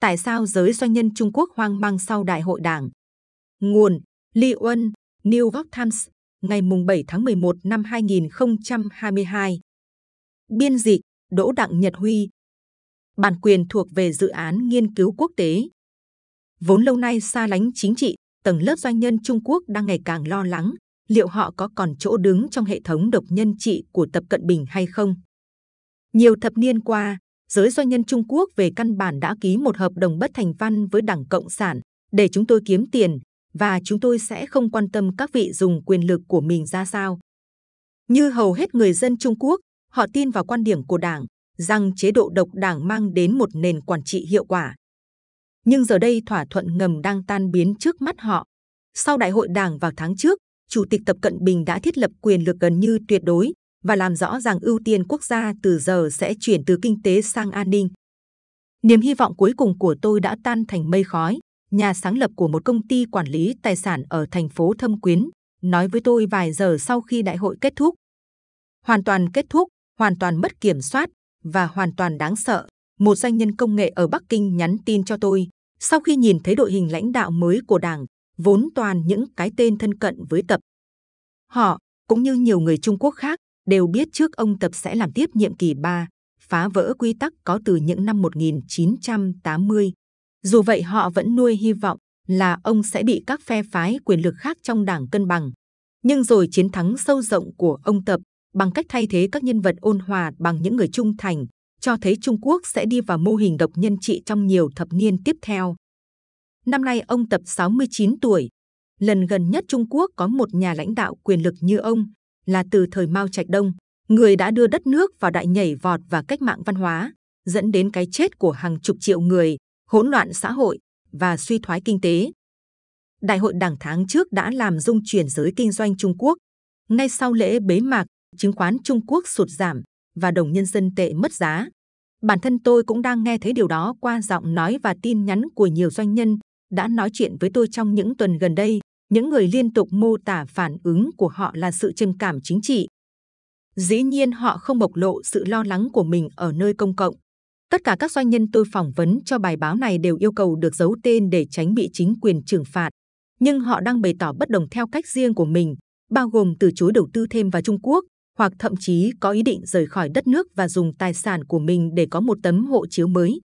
Tại sao giới doanh nhân Trung Quốc hoang mang sau đại hội đảng? Nguồn Li Uân, New York Times, ngày 7 tháng 11 năm 2022. Biên dịch Đỗ Đặng Nhật Huy. Bản quyền thuộc về dự án nghiên cứu quốc tế. Vốn lâu nay xa lánh chính trị, tầng lớp doanh nhân Trung Quốc đang ngày càng lo lắng liệu họ có còn chỗ đứng trong hệ thống độc nhân trị của Tập Cận Bình hay không. Nhiều thập niên qua, giới doanh nhân Trung Quốc về căn bản đã ký một hợp đồng bất thành văn với Đảng Cộng sản để chúng tôi kiếm tiền và chúng tôi sẽ không quan tâm các vị dùng quyền lực của mình ra sao. Như hầu hết người dân Trung Quốc, họ tin vào quan điểm của Đảng rằng chế độ độc đảng mang đến một nền quản trị hiệu quả. Nhưng giờ đây thỏa thuận ngầm đang tan biến trước mắt họ. Sau đại hội đảng vào tháng trước, Chủ tịch Tập Cận Bình đã thiết lập quyền lực gần như tuyệt đối và làm rõ rằng ưu tiên quốc gia từ giờ sẽ chuyển từ kinh tế sang an ninh. Niềm hy vọng cuối cùng của tôi đã tan thành mây khói. Nhà sáng lập của một công ty quản lý tài sản ở thành phố Thâm Quyến nói với tôi vài giờ sau khi đại hội kết thúc. Hoàn toàn kết thúc, hoàn toàn mất kiểm soát và hoàn toàn đáng sợ. Một doanh nhân công nghệ ở Bắc Kinh nhắn tin cho tôi sau khi nhìn thấy đội hình lãnh đạo mới của đảng vốn toàn những cái tên thân cận với Tập. Họ, cũng như nhiều người Trung Quốc khác, đều biết trước ông Tập sẽ làm tiếp nhiệm kỳ 3, phá vỡ quy tắc có từ những năm 1980. Dù vậy họ vẫn nuôi hy vọng là ông sẽ bị các phe phái quyền lực khác trong đảng cân bằng. Nhưng rồi chiến thắng sâu rộng của ông Tập bằng cách thay thế các nhân vật ôn hòa bằng những người trung thành, cho thấy Trung Quốc sẽ đi vào mô hình độc nhân trị trong nhiều thập niên tiếp theo. Năm nay ông Tập 69 tuổi. Lần gần nhất Trung Quốc có một nhà lãnh đạo quyền lực như ông là từ thời Mao Trạch Đông, người đã đưa đất nước vào đại nhảy vọt và cách mạng văn hóa, dẫn đến cái chết của hàng chục triệu người, hỗn loạn xã hội và suy thoái kinh tế. Đại hội đảng tháng trước đã làm rung chuyển giới kinh doanh Trung Quốc. Ngay sau lễ bế mạc, chứng khoán Trung Quốc sụt giảm và đồng nhân dân tệ mất giá. Bản thân tôi cũng đang nghe thấy điều đó qua giọng nói và tin nhắn của nhiều doanh nhân đã nói chuyện với tôi trong những tuần gần đây, những người liên tục mô tả phản ứng của họ là sự trầm cảm chính trị. Dĩ nhiên họ không bộc lộ sự lo lắng của mình ở nơi công cộng. Tất cả các doanh nhân tôi phỏng vấn cho bài báo này đều yêu cầu được giấu tên để tránh bị chính quyền trừng phạt. Nhưng họ đang bày tỏ bất đồng theo cách riêng của mình, bao gồm từ chối đầu tư thêm vào Trung Quốc, hoặc thậm chí có ý định rời khỏi đất nước và dùng tài sản của mình để có một tấm hộ chiếu mới.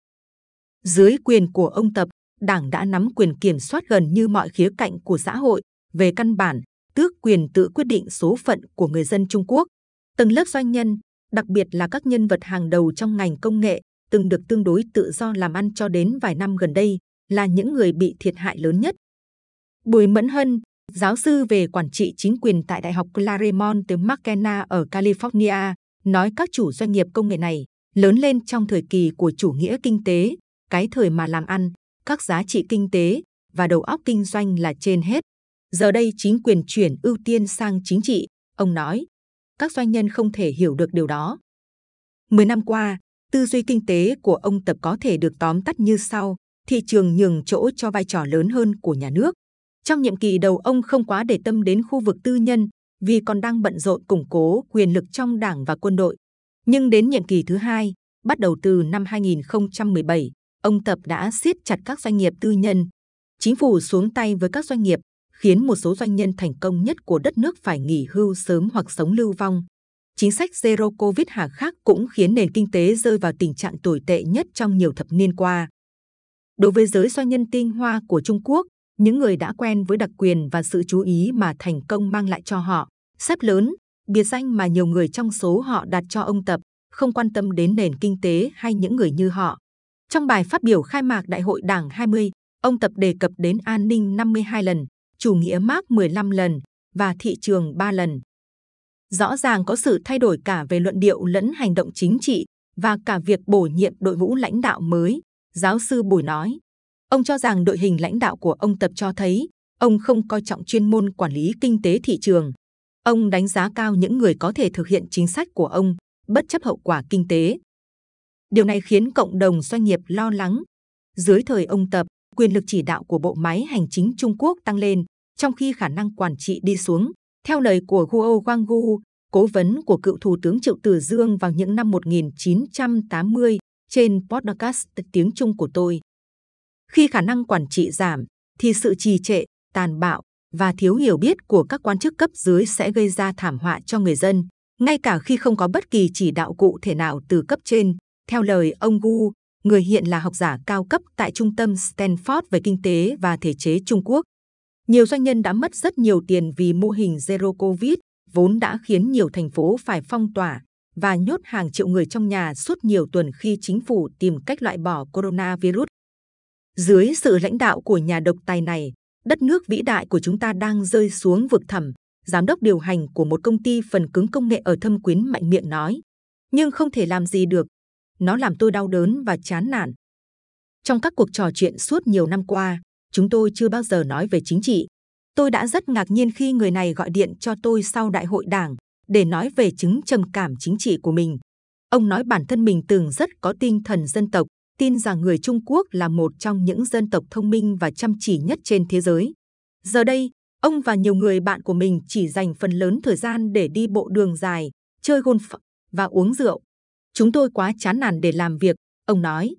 Dưới quyền của ông Tập, Đảng đã nắm quyền kiểm soát gần như mọi khía cạnh của xã hội. Về căn bản, tước quyền tự quyết định số phận của người dân Trung Quốc. Từng lớp doanh nhân, đặc biệt là các nhân vật hàng đầu trong ngành công nghệ, từng được tương đối tự do làm ăn cho đến vài năm gần đây, là những người bị thiệt hại lớn nhất. Bùi Mẫn Hân, giáo sư về quản trị chính quyền tại Đại học Claremont từ McKenna ở California, nói các chủ doanh nghiệp công nghệ này lớn lên trong thời kỳ của chủ nghĩa kinh tế, cái thời mà làm ăn, các giá trị kinh tế và đầu óc kinh doanh là trên hết. Giờ đây chính quyền chuyển ưu tiên sang chính trị, ông nói. Các doanh nhân không thể hiểu được điều đó. Mười năm qua, tư duy kinh tế của ông Tập có thể được tóm tắt như sau. Thị trường nhường chỗ cho vai trò lớn hơn của nhà nước. Trong nhiệm kỳ đầu ông không quá để tâm đến khu vực tư nhân vì còn đang bận rộn củng cố quyền lực trong đảng và quân đội. Nhưng đến nhiệm kỳ thứ hai, bắt đầu từ năm 2017, ông Tập đã siết chặt các doanh nghiệp tư nhân. Chính phủ xuống tay với các doanh nghiệp, khiến một số doanh nhân thành công nhất của đất nước phải nghỉ hưu sớm hoặc sống lưu vong. Chính sách Zero Covid hà khắc cũng khiến nền kinh tế rơi vào tình trạng tồi tệ nhất trong nhiều thập niên qua. Đối với giới doanh nhân tinh hoa của Trung Quốc, những người đã quen với đặc quyền và sự chú ý mà thành công mang lại cho họ, xếp lớn, biệt danh mà nhiều người trong số họ đặt cho ông Tập, không quan tâm đến nền kinh tế hay những người như họ. Trong bài phát biểu khai mạc Đại hội Đảng 20, ông Tập đề cập đến an ninh 52 lần, chủ nghĩa Mark 15 lần và thị trường 3 lần. Rõ ràng có sự thay đổi cả về luận điệu lẫn hành động chính trị và cả việc bổ nhiệm đội ngũ lãnh đạo mới, giáo sư Bùi nói. Ông cho rằng đội hình lãnh đạo của ông Tập cho thấy ông không coi trọng chuyên môn quản lý kinh tế thị trường. Ông đánh giá cao những người có thể thực hiện chính sách của ông, bất chấp hậu quả kinh tế. Điều này khiến cộng đồng doanh nghiệp lo lắng. Dưới thời ông Tập, quyền lực chỉ đạo của bộ máy hành chính Trung Quốc tăng lên, trong khi khả năng quản trị đi xuống. Theo lời của Guo Guanggu, cố vấn của cựu thủ tướng Triệu Tử Dương vào những năm 1980 trên podcast tiếng Trung của tôi. Khi khả năng quản trị giảm, thì sự trì trệ, tàn bạo và thiếu hiểu biết của các quan chức cấp dưới sẽ gây ra thảm họa cho người dân, ngay cả khi không có bất kỳ chỉ đạo cụ thể nào từ cấp trên. Theo lời ông Gu, người hiện là học giả cao cấp tại Trung tâm Stanford về Kinh tế và Thể chế Trung Quốc. Nhiều doanh nhân đã mất rất nhiều tiền vì mô hình Zero Covid, vốn đã khiến nhiều thành phố phải phong tỏa và nhốt hàng triệu người trong nhà suốt nhiều tuần khi chính phủ tìm cách loại bỏ coronavirus. Dưới sự lãnh đạo của nhà độc tài này, đất nước vĩ đại của chúng ta đang rơi xuống vực thẳm. Giám đốc điều hành của một công ty phần cứng công nghệ ở Thâm Quyến mạnh miệng nói, nhưng không thể làm gì được. Nó làm tôi đau đớn và chán nản. Trong các cuộc trò chuyện suốt nhiều năm qua, chúng tôi chưa bao giờ nói về chính trị. Tôi đã rất ngạc nhiên khi người này gọi điện cho tôi sau đại hội đảng để nói về chứng trầm cảm chính trị của mình. Ông nói bản thân mình từng rất có tinh thần dân tộc, tin rằng người Trung Quốc là một trong những dân tộc thông minh và chăm chỉ nhất trên thế giới. Giờ đây, ông và nhiều người bạn của mình chỉ dành phần lớn thời gian để đi bộ đường dài, chơi golf và uống rượu. Chúng tôi quá chán nản để làm việc, ông nói.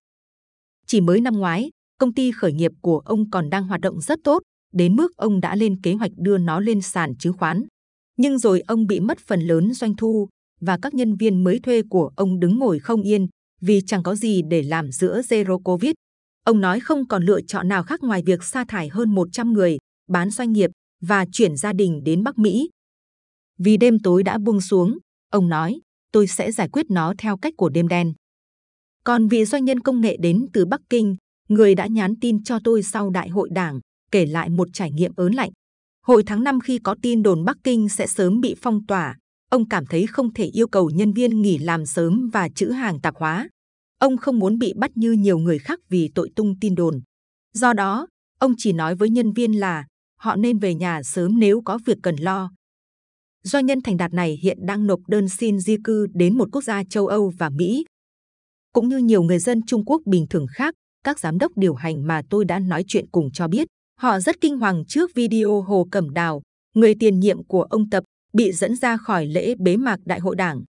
Chỉ mới năm ngoái, công ty khởi nghiệp của ông còn đang hoạt động rất tốt, đến mức ông đã lên kế hoạch đưa nó lên sàn chứng khoán. Nhưng rồi ông bị mất phần lớn doanh thu và các nhân viên mới thuê của ông đứng ngồi không yên vì chẳng có gì để làm giữa Zero Covid. Ông nói không còn lựa chọn nào khác ngoài việc sa thải hơn 100 người, bán doanh nghiệp và chuyển gia đình đến Bắc Mỹ. Vì đêm tối đã buông xuống, ông nói, tôi sẽ giải quyết nó theo cách của đêm đen. Còn vị doanh nhân công nghệ đến từ Bắc Kinh, người đã nhắn tin cho tôi sau đại hội đảng, kể lại một trải nghiệm ớn lạnh. Hồi tháng 5 khi có tin đồn Bắc Kinh sẽ sớm bị phong tỏa, ông cảm thấy không thể yêu cầu nhân viên nghỉ làm sớm và chữ hàng tạp hóa. Ông không muốn bị bắt như nhiều người khác vì tội tung tin đồn. Do đó, ông chỉ nói với nhân viên là họ nên về nhà sớm nếu có việc cần lo. Doanh nhân thành đạt này hiện đang nộp đơn xin di cư đến một quốc gia châu Âu và Mỹ. Cũng như nhiều người dân Trung Quốc bình thường khác, các giám đốc điều hành mà tôi đã nói chuyện cùng cho biết, họ rất kinh hoàng trước video Hồ Cẩm Đào, người tiền nhiệm của ông Tập, bị dẫn ra khỏi lễ bế mạc đại hội đảng.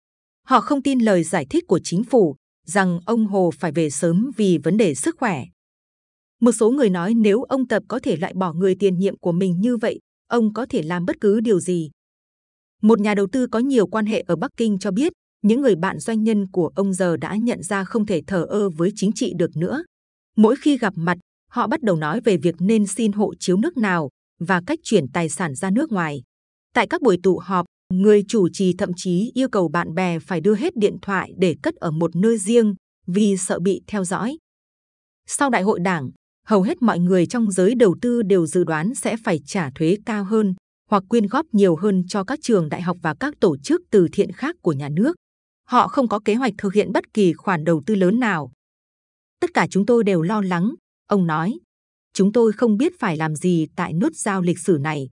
Họ không tin lời giải thích của chính phủ rằng ông Hồ phải về sớm vì vấn đề sức khỏe. Một số người nói nếu ông Tập có thể loại bỏ người tiền nhiệm của mình như vậy, ông có thể làm bất cứ điều gì. Một nhà đầu tư có nhiều quan hệ ở Bắc Kinh cho biết, những người bạn doanh nhân của ông giờ đã nhận ra không thể thờ ơ với chính trị được nữa. Mỗi khi gặp mặt, họ bắt đầu nói về việc nên xin hộ chiếu nước nào và cách chuyển tài sản ra nước ngoài. Tại các buổi tụ họp, người chủ trì thậm chí yêu cầu bạn bè phải đưa hết điện thoại để cất ở một nơi riêng vì sợ bị theo dõi. Sau đại hội đảng, hầu hết mọi người trong giới đầu tư đều dự đoán sẽ phải trả thuế cao hơn hoặc quyên góp nhiều hơn cho các trường đại học và các tổ chức từ thiện khác của nhà nước. Họ không có kế hoạch thực hiện bất kỳ khoản đầu tư lớn nào. Tất cả chúng tôi đều lo lắng, ông nói. Chúng tôi không biết phải làm gì tại nút giao lịch sử này